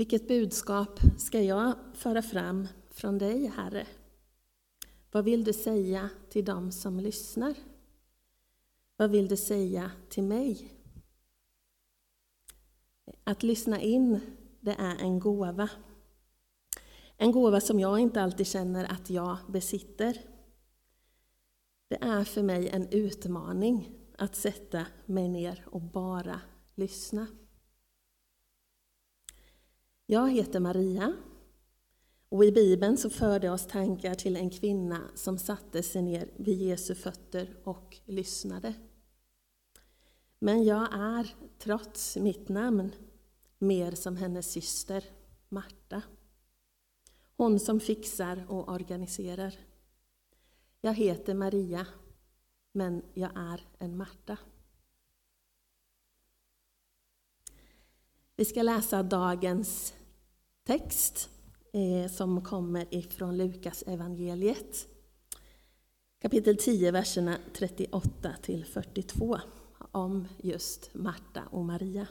Vilket budskap ska jag föra fram från dig, Herre? Vad vill du säga till dem som lyssnar? Vad vill du säga till mig? Att lyssna in, det är en gåva. En gåva som jag inte alltid känner att jag besitter. Det är för mig en utmaning att sätta mig ner och bara lyssna. Jag heter Maria och i Bibeln så förde oss tankar till en kvinna som satte sig ner vid Jesu fötter och lyssnade. Men jag är, trots mitt namn, mer som hennes syster Marta. Hon som fixar och organiserar. Jag heter Maria, men jag är en Marta. Vi ska läsa dagens text eh, som kommer ifrån Lukas evangeliet. Kapitel 10, verserna 38 till 42 om just Marta och Maria.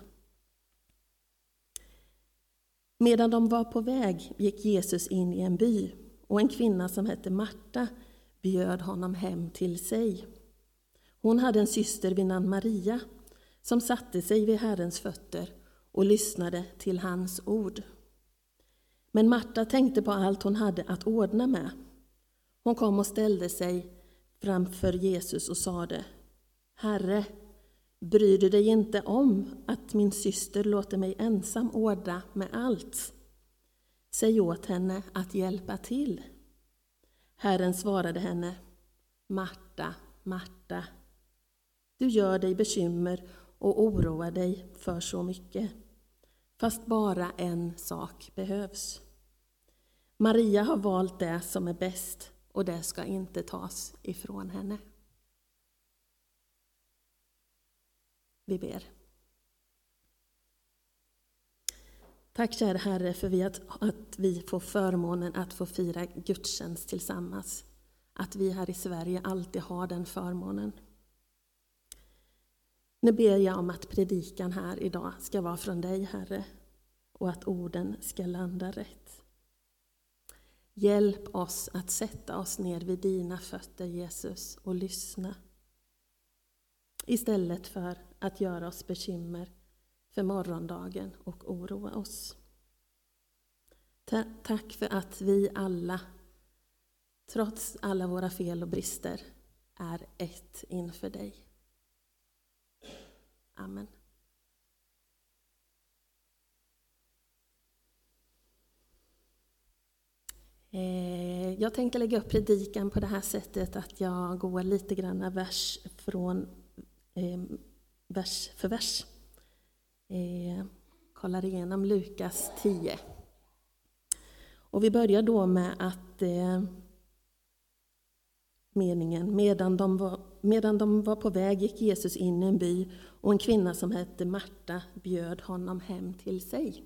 Medan de var på väg gick Jesus in i en by och en kvinna som hette Marta bjöd honom hem till sig. Hon hade en syster vid namn Maria som satte sig vid Herrens fötter och lyssnade till hans ord. Men Marta tänkte på allt hon hade att ordna med. Hon kom och ställde sig framför Jesus och sade Herre, bryr du dig inte om att min syster låter mig ensam ordna med allt? Säg åt henne att hjälpa till. Herren svarade henne Marta, Marta, du gör dig bekymmer och oroar dig för så mycket. Fast bara en sak behövs. Maria har valt det som är bäst och det ska inte tas ifrån henne. Vi ber. Tack kära Herre för att vi får förmånen att få fira gudstjänst tillsammans. Att vi här i Sverige alltid har den förmånen. Nu ber jag om att predikan här idag ska vara från dig, Herre, och att orden ska landa rätt. Hjälp oss att sätta oss ner vid dina fötter, Jesus, och lyssna. Istället för att göra oss bekymmer för morgondagen och oroa oss. Tack för att vi alla, trots alla våra fel och brister, är ett inför dig. Amen. Eh, jag tänkte lägga upp predikan på det här sättet att jag går lite grann vers från eh, vers för vers. Eh, kollar igenom Lukas 10. Och vi börjar då med att eh, meningen. Medan de, var, medan de var på väg gick Jesus in i en by och en kvinna som hette Marta bjöd honom hem till sig.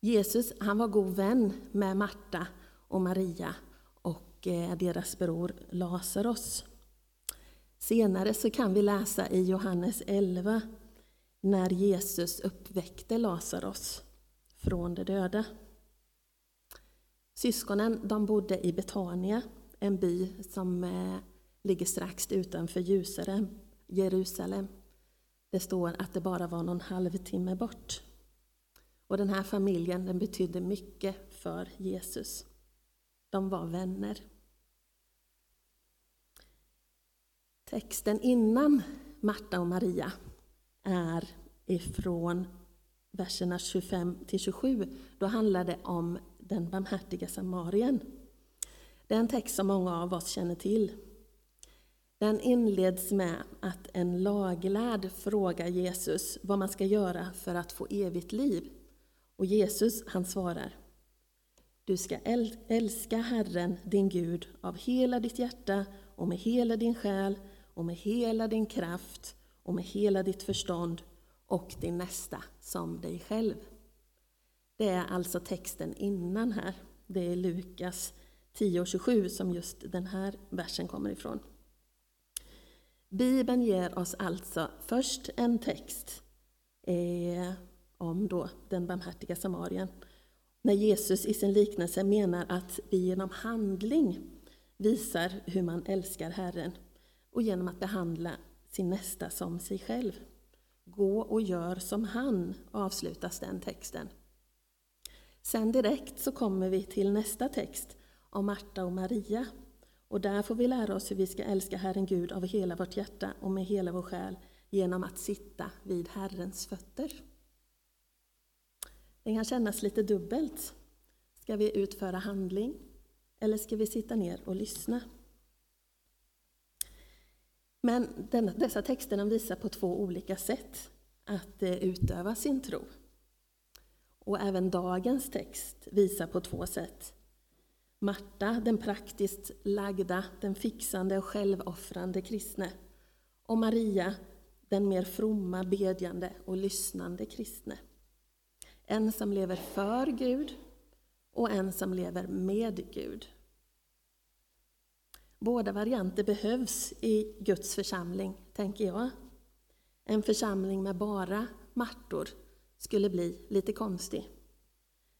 Jesus han var god vän med Marta och Maria och eh, deras bror Lazarus. Senare så kan vi läsa i Johannes 11 när Jesus uppväckte Lazarus från de döda. Syskonen de bodde i Betania en by som eh, ligger strax utanför Jerusalem. Det står att det bara var någon halvtimme bort. Och den här familjen den betydde mycket för Jesus. De var vänner. Texten innan Marta och Maria är ifrån verserna 25 till 27. Då handlar det om den barmhärtiga samarien. Det är en text som många av oss känner till. Den inleds med att en laglärd frågar Jesus vad man ska göra för att få evigt liv. Och Jesus han svarar Du ska älska Herren, din Gud, av hela ditt hjärta och med hela din själ och med hela din kraft och med hela ditt förstånd och din nästa som dig själv. Det är alltså texten innan här. Det är Lukas 10 och 27 som just den här versen kommer ifrån. Bibeln ger oss alltså först en text eh, om då den barmhärtiga samarien, när Jesus i sin liknelse menar att vi genom handling visar hur man älskar Herren och genom att behandla sin nästa som sig själv. Gå och gör som han, avslutas den texten. Sen direkt så kommer vi till nästa text om Marta och Maria. Och där får vi lära oss hur vi ska älska Herren Gud av hela vårt hjärta och med hela vår själ genom att sitta vid Herrens fötter. Det kan kännas lite dubbelt. Ska vi utföra handling eller ska vi sitta ner och lyssna? Men den, dessa texter visar på två olika sätt att eh, utöva sin tro. Och även dagens text visar på två sätt. Marta, den praktiskt lagda, den fixande och självoffrande kristne. Och Maria, den mer fromma, bedjande och lyssnande kristne. En som lever för Gud och en som lever med Gud. Båda varianter behövs i Guds församling, tänker jag. En församling med bara Martor skulle bli lite konstig.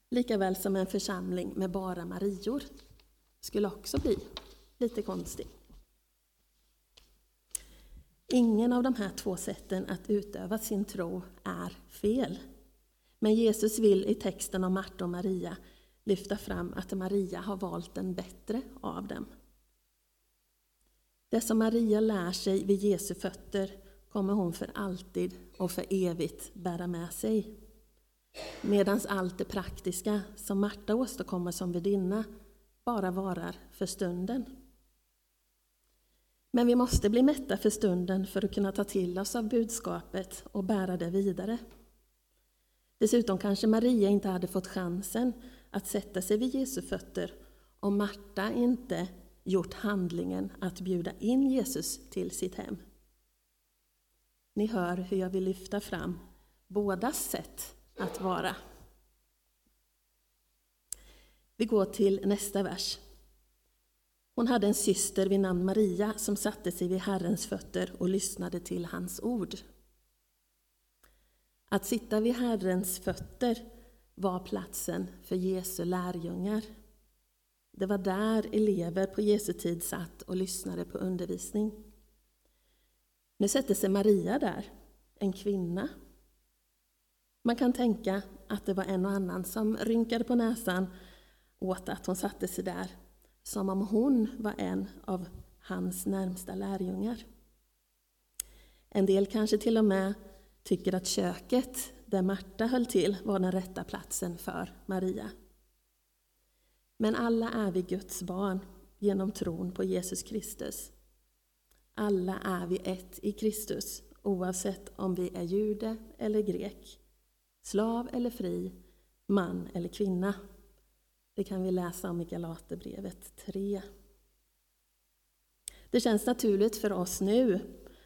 Likaväl som en församling med bara Marior skulle också bli lite konstig. Ingen av de här två sätten att utöva sin tro är fel. Men Jesus vill i texten om Marta och Maria lyfta fram att Maria har valt den bättre av dem. Det som Maria lär sig vid Jesu fötter kommer hon för alltid och för evigt bära med sig. Medan allt det praktiska som Marta åstadkommer som värdinna bara varar för stunden. Men vi måste bli mätta för stunden för att kunna ta till oss av budskapet och bära det vidare. Dessutom kanske Maria inte hade fått chansen att sätta sig vid Jesu fötter om Marta inte gjort handlingen att bjuda in Jesus till sitt hem. Ni hör hur jag vill lyfta fram bådas sätt att vara. Vi går till nästa vers. Hon hade en syster vid namn Maria som satte sig vid Herrens fötter och lyssnade till hans ord. Att sitta vid Herrens fötter var platsen för Jesu lärjungar. Det var där elever på Jesu tid satt och lyssnade på undervisning. Nu sätter sig Maria där, en kvinna. Man kan tänka att det var en och annan som rynkade på näsan åt att hon satte sig där, som om hon var en av hans närmsta lärjungar. En del kanske till och med tycker att köket där Marta höll till var den rätta platsen för Maria. Men alla är vi Guds barn genom tron på Jesus Kristus. Alla är vi ett i Kristus, oavsett om vi är jude eller grek, slav eller fri, man eller kvinna. Det kan vi läsa om i Galaterbrevet 3. Det känns naturligt för oss nu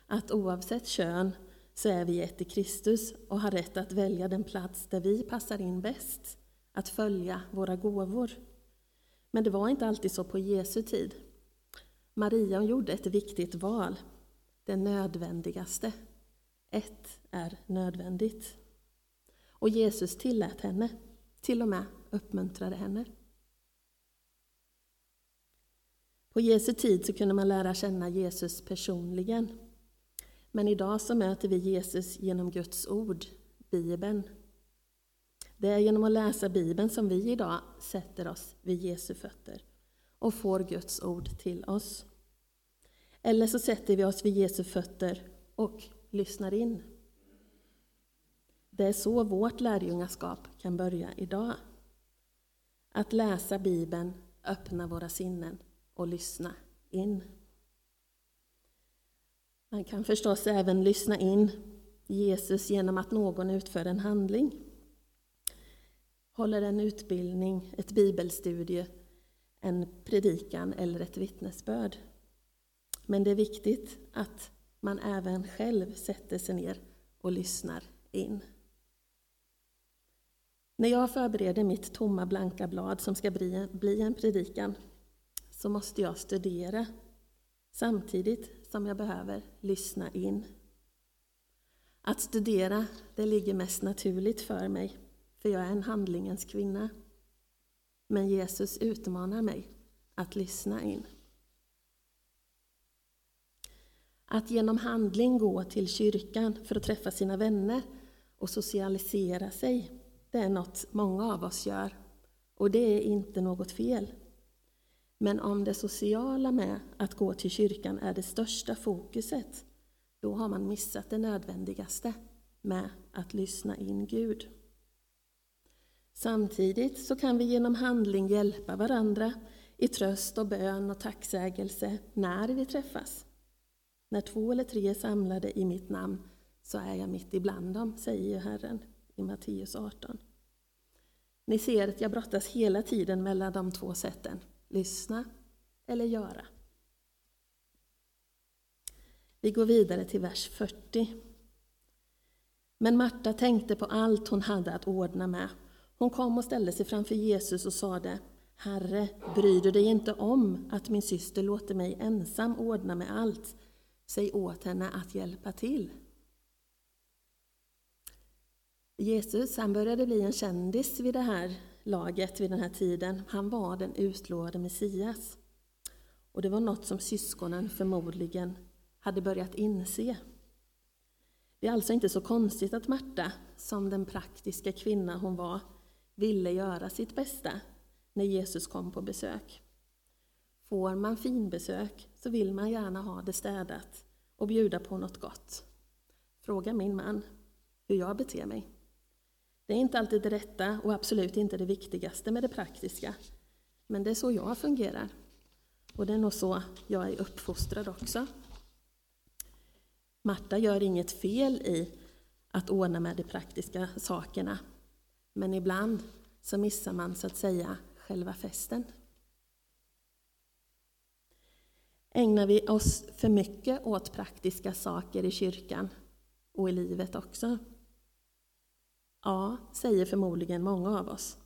att oavsett kön så är vi ett i Kristus och har rätt att välja den plats där vi passar in bäst, att följa våra gåvor. Men det var inte alltid så på Jesu tid. Maria gjorde ett viktigt val, det nödvändigaste. Ett är nödvändigt. Och Jesus tillät henne, till och med uppmuntrade henne. På Jesu tid så kunde man lära känna Jesus personligen. Men idag så möter vi Jesus genom Guds ord, Bibeln. Det är genom att läsa Bibeln som vi idag sätter oss vid Jesu fötter och får Guds ord till oss. Eller så sätter vi oss vid Jesu fötter och lyssnar in. Det är så vårt lärjungaskap kan börja idag. Att läsa Bibeln, öppna våra sinnen och lyssna in. Man kan förstås även lyssna in Jesus genom att någon utför en handling. Håller en utbildning, ett bibelstudie, en predikan eller ett vittnesbörd. Men det är viktigt att man även själv sätter sig ner och lyssnar in. När jag förbereder mitt tomma blanka blad som ska bli en predikan så måste jag studera samtidigt som jag behöver lyssna in. Att studera, det ligger mest naturligt för mig, för jag är en handlingens kvinna. Men Jesus utmanar mig att lyssna in. Att genom handling gå till kyrkan för att träffa sina vänner och socialisera sig, det är något många av oss gör. Och det är inte något fel. Men om det sociala med att gå till kyrkan är det största fokuset, då har man missat det nödvändigaste med att lyssna in Gud. Samtidigt så kan vi genom handling hjälpa varandra i tröst och bön och tacksägelse när vi träffas. När två eller tre är samlade i mitt namn så är jag mitt ibland dem, säger Herren i Matteus 18. Ni ser att jag brottas hela tiden mellan de två sätten, lyssna eller göra. Vi går vidare till vers 40. Men Marta tänkte på allt hon hade att ordna med. Hon kom och ställde sig framför Jesus och sade Herre, bryr du dig inte om att min syster låter mig ensam ordna med allt? Säg åt henne att hjälpa till. Jesus han började bli en kändis vid det här laget, vid den här tiden. Han var den utlovade Messias. Och det var något som syskonen förmodligen hade börjat inse. Det är alltså inte så konstigt att Marta, som den praktiska kvinna hon var, ville göra sitt bästa när Jesus kom på besök. Får man finbesök så vill man gärna ha det städat och bjuda på något gott. Fråga min man hur jag beter mig. Det är inte alltid det rätta och absolut inte det viktigaste med det praktiska. Men det är så jag fungerar. Och det är nog så jag är uppfostrad också. Marta gör inget fel i att ordna med de praktiska sakerna. Men ibland så missar man så att säga själva festen. Ägnar vi oss för mycket åt praktiska saker i kyrkan och i livet också? Ja, säger förmodligen många av oss.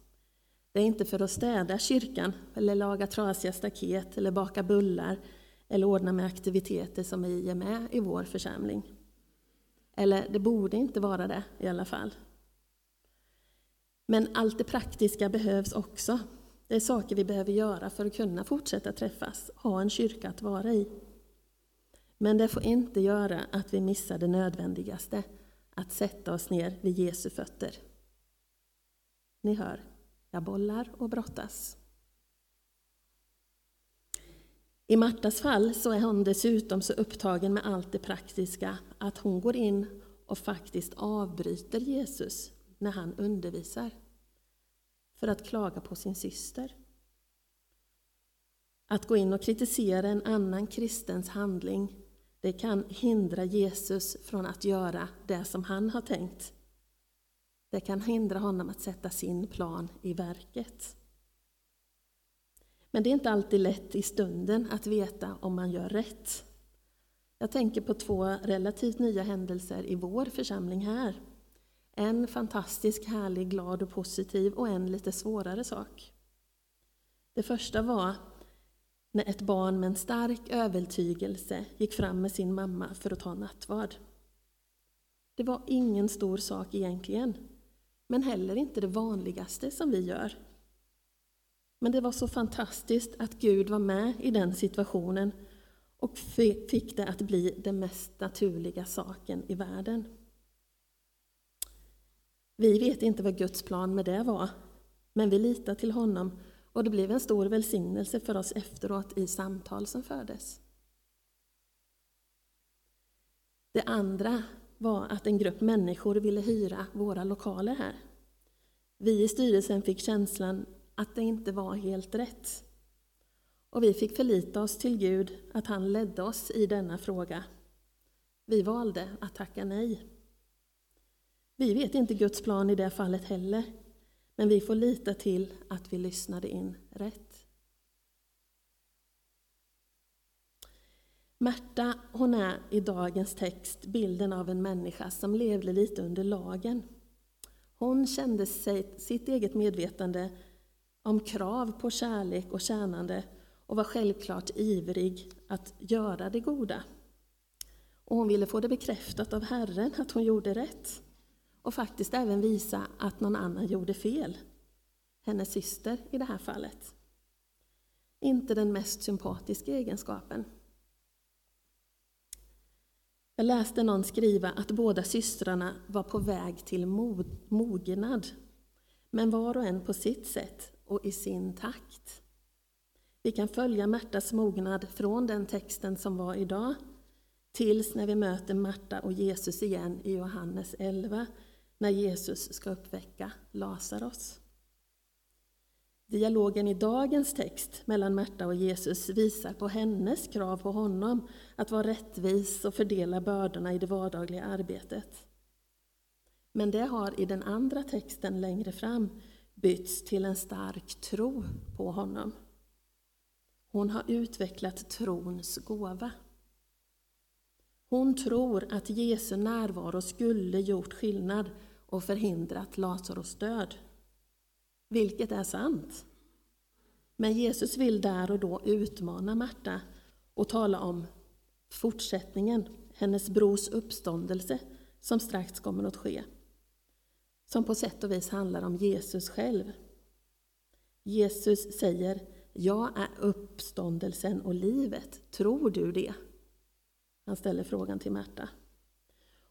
Det är inte för att städa kyrkan, eller laga trasiga staket, eller baka bullar, eller ordna med aktiviteter som vi är med i vår församling. Eller det borde inte vara det i alla fall. Men allt det praktiska behövs också. Det är saker vi behöver göra för att kunna fortsätta träffas, ha en kyrka att vara i. Men det får inte göra att vi missar det nödvändigaste, att sätta oss ner vid Jesu fötter. Ni hör, jag bollar och brottas. I Martas fall så är hon dessutom så upptagen med allt det praktiska att hon går in och faktiskt avbryter Jesus när han undervisar för att klaga på sin syster. Att gå in och kritisera en annan kristens handling det kan hindra Jesus från att göra det som han har tänkt. Det kan hindra honom att sätta sin plan i verket. Men det är inte alltid lätt i stunden att veta om man gör rätt. Jag tänker på två relativt nya händelser i vår församling här. En fantastisk, härlig, glad och positiv och en lite svårare sak. Det första var när ett barn med en stark övertygelse gick fram med sin mamma för att ta nattvard. Det var ingen stor sak egentligen, men heller inte det vanligaste som vi gör. Men det var så fantastiskt att Gud var med i den situationen och fick det att bli den mest naturliga saken i världen. Vi vet inte vad Guds plan med det var, men vi litar till honom och det blev en stor välsignelse för oss efteråt i samtal som fördes. Det andra var att en grupp människor ville hyra våra lokaler här. Vi i styrelsen fick känslan att det inte var helt rätt. Och vi fick förlita oss till Gud att han ledde oss i denna fråga. Vi valde att tacka nej. Vi vet inte Guds plan i det fallet heller, men vi får lita till att vi lyssnade in rätt. Märta, hon är i dagens text bilden av en människa som levde lite under lagen. Hon kände sig, sitt eget medvetande om krav på kärlek och tjänande och var självklart ivrig att göra det goda. Och hon ville få det bekräftat av Herren att hon gjorde rätt och faktiskt även visa att någon annan gjorde fel. Hennes syster i det här fallet. Inte den mest sympatiska egenskapen. Jag läste någon skriva att båda systrarna var på väg till mognad, men var och en på sitt sätt och i sin takt. Vi kan följa Märtas mognad från den texten som var idag tills när vi möter Marta och Jesus igen i Johannes 11, när Jesus ska uppväcka Lazarus. Dialogen i dagens text mellan Märta och Jesus visar på hennes krav på honom att vara rättvis och fördela bördorna i det vardagliga arbetet. Men det har i den andra texten längre fram bytts till en stark tro på honom. Hon har utvecklat trons gåva. Hon tror att Jesu närvaro skulle gjort skillnad och förhindrat Lazarus död. Vilket är sant. Men Jesus vill där och då utmana Marta och tala om fortsättningen, hennes brors uppståndelse, som strax kommer att ske. Som på sätt och vis handlar om Jesus själv. Jesus säger, jag är uppståndelsen och livet. Tror du det? Han ställer frågan till Märta.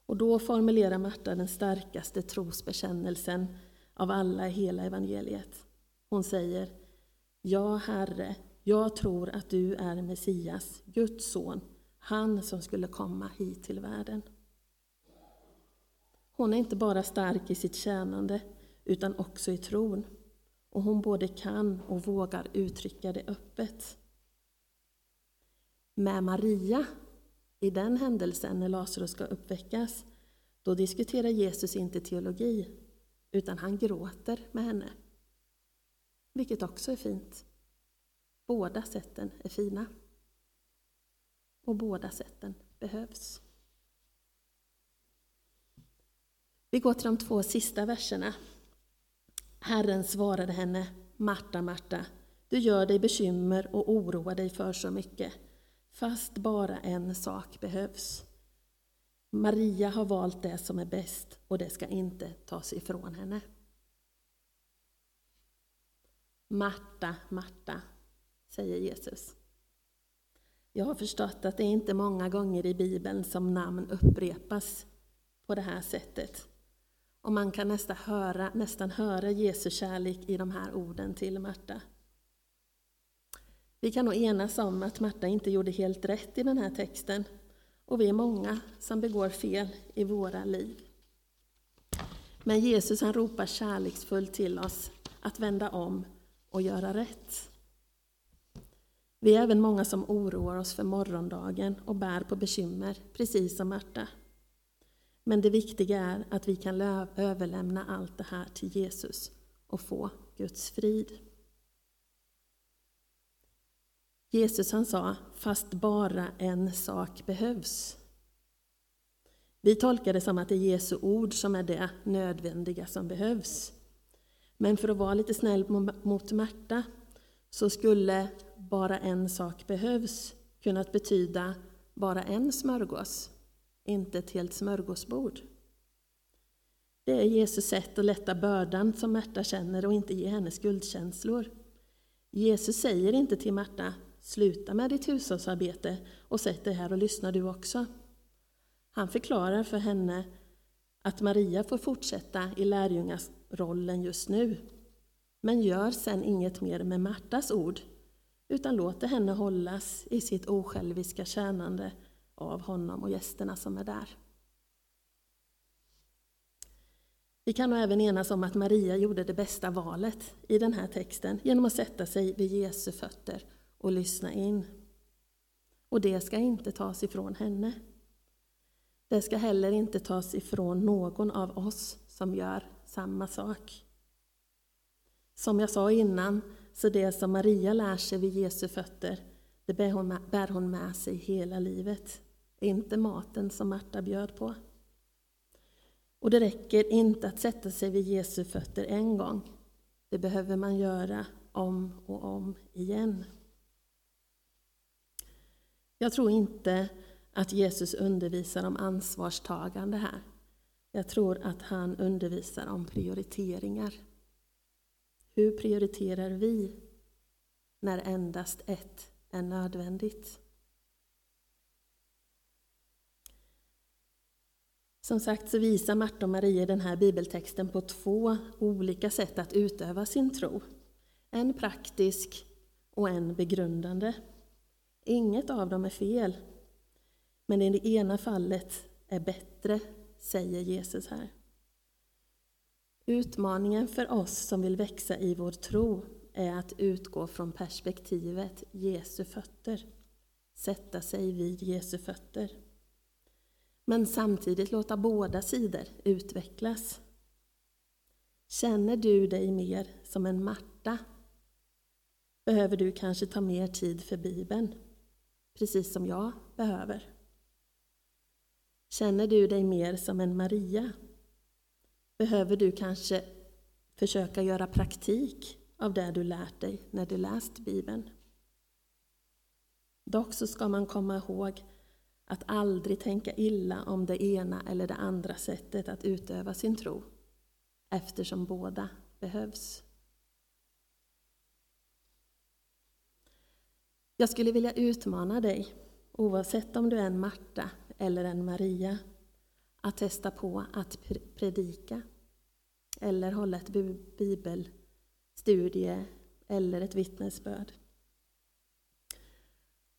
Och då formulerar Marta den starkaste trosbekännelsen av alla i hela evangeliet. Hon säger Ja, Herre, jag tror att du är Messias, Guds son, han som skulle komma hit till världen. Hon är inte bara stark i sitt tjänande, utan också i tron. Och hon både kan och vågar uttrycka det öppet. Med Maria, i den händelsen när Lazarus ska uppväckas, då diskuterar Jesus inte teologi, utan han gråter med henne. Vilket också är fint. Båda sätten är fina. Och båda sätten behövs. Vi går till de två sista verserna. Herren svarade henne, Marta, Marta, du gör dig bekymmer och oroar dig för så mycket, fast bara en sak behövs. Maria har valt det som är bäst och det ska inte tas ifrån henne. Marta, Marta, säger Jesus. Jag har förstått att det är inte många gånger i Bibeln som namn upprepas på det här sättet. Och man kan nästan höra, nästan höra Jesu kärlek i de här orden till Marta. Vi kan nog enas om att Marta inte gjorde helt rätt i den här texten och vi är många som begår fel i våra liv. Men Jesus han ropar kärleksfullt till oss att vända om och göra rätt. Vi är även många som oroar oss för morgondagen och bär på bekymmer, precis som Marta. Men det viktiga är att vi kan överlämna allt det här till Jesus och få Guds frid. Jesus han sa, fast bara en sak behövs. Vi tolkar det som att det är Jesu ord som är det nödvändiga som behövs. Men för att vara lite snäll mot Märta så skulle bara en sak behövs kunnat betyda bara en smörgås, inte ett helt smörgåsbord. Det är Jesus sätt att lätta bördan som Märta känner och inte ge henne skuldkänslor. Jesus säger inte till Märta, sluta med ditt hushållsarbete och sätt dig här och lyssna du också. Han förklarar för henne att Maria får fortsätta i lärjungasrollen just nu, men gör sen inget mer med Martas ord, utan låter henne hållas i sitt osjälviska tjänande av honom och gästerna som är där. Vi kan nog även enas om att Maria gjorde det bästa valet i den här texten genom att sätta sig vid Jesu fötter och lyssna in. Och det ska inte tas ifrån henne. Det ska heller inte tas ifrån någon av oss som gör samma sak. Som jag sa innan, så det som Maria lär sig vid Jesu fötter, det bär hon med, bär hon med sig hela livet. Inte maten som Marta bjöd på. Och det räcker inte att sätta sig vid Jesu fötter en gång. Det behöver man göra om och om igen. Jag tror inte att Jesus undervisar om ansvarstagande här. Jag tror att han undervisar om prioriteringar. Hur prioriterar vi när endast ett är nödvändigt? Som sagt så visar Marta och Maria den här bibeltexten på två olika sätt att utöva sin tro. En praktisk och en begrundande. Inget av dem är fel, men i det ena fallet är bättre, säger Jesus här. Utmaningen för oss som vill växa i vår tro är att utgå från perspektivet Jesu fötter, sätta sig vid Jesu fötter. Men samtidigt låta båda sidor utvecklas. Känner du dig mer som en Marta behöver du kanske ta mer tid för Bibeln, precis som jag behöver. Känner du dig mer som en Maria behöver du kanske försöka göra praktik av det du lärt dig när du läst Bibeln. Dock så ska man komma ihåg att aldrig tänka illa om det ena eller det andra sättet att utöva sin tro, eftersom båda behövs. Jag skulle vilja utmana dig, oavsett om du är en Marta eller en Maria, att testa på att predika eller hålla ett bibelstudie eller ett vittnesbörd.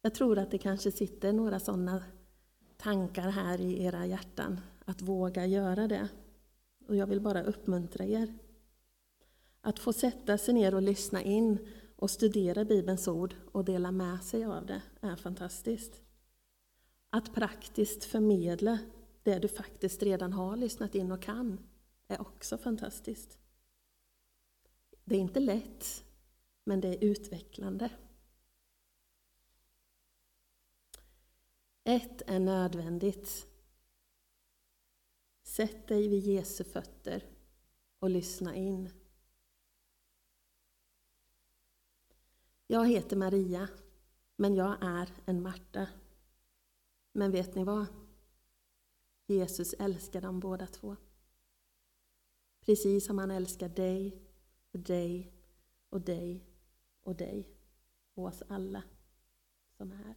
Jag tror att det kanske sitter några sådana tankar här i era hjärtan, att våga göra det. Och jag vill bara uppmuntra er. Att få sätta sig ner och lyssna in och studera Bibelns ord och dela med sig av det är fantastiskt. Att praktiskt förmedla det du faktiskt redan har lyssnat in och kan är också fantastiskt. Det är inte lätt, men det är utvecklande. Ett är nödvändigt. Sätt dig vid Jesu fötter och lyssna in. Jag heter Maria, men jag är en Marta. Men vet ni vad? Jesus älskar dem båda två. Precis som han älskar dig och dig och dig och dig och oss alla som är här.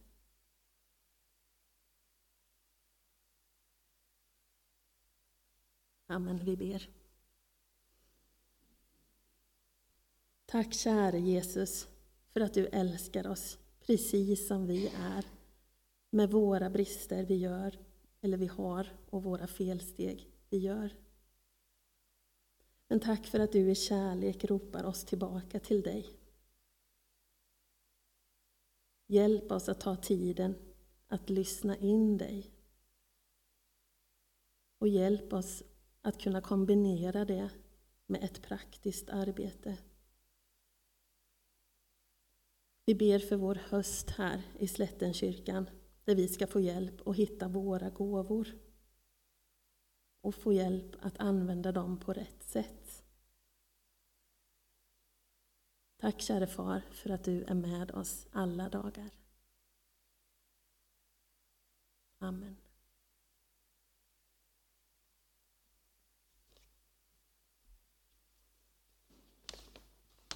Amen, vi ber. Tack käre Jesus för att du älskar oss precis som vi är, med våra brister vi gör, eller vi har, och våra felsteg vi gör. Men tack för att du i kärlek ropar oss tillbaka till dig. Hjälp oss att ta tiden att lyssna in dig. Och hjälp oss att kunna kombinera det med ett praktiskt arbete. Vi ber för vår höst här i Slättenkyrkan där vi ska få hjälp att hitta våra gåvor och få hjälp att använda dem på rätt sätt. Tack käre Far för att du är med oss alla dagar. Amen.